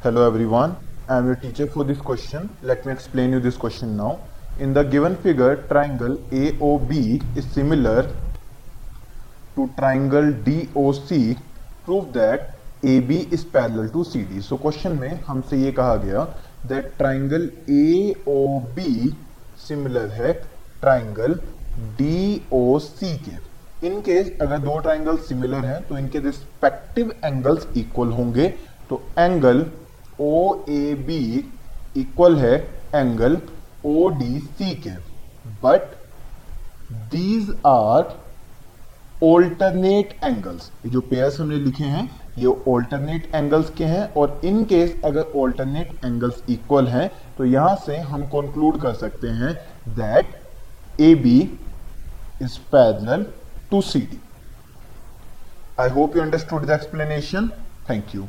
Hello everyone, I am your teacher for this question. Let me explain you this question now. In the given figure, triangle AOB is similar to triangle DOC. Prove that AB is parallel to CD. So question में हमसे ये कहा गया that triangle AOB similar है triangle DOC के इन case अगर दो triangle similar हैं तो इनके रिस्पेक्टिव एंगल्स इक्वल होंगे तो angle O A B equal है एंगल ओ डी सी के. But these are alternate angles जो पेयर्स हमने लिखे हैं, ये ऑल्टरनेट एंगल्स के हैं और इन केस अगर ऑल्टरनेट एंगल्स इक्वल हैं तो यहाँ से हम कंक्लूड कर सकते हैं that A B is parallel to C D I hope you understood the explanation thank you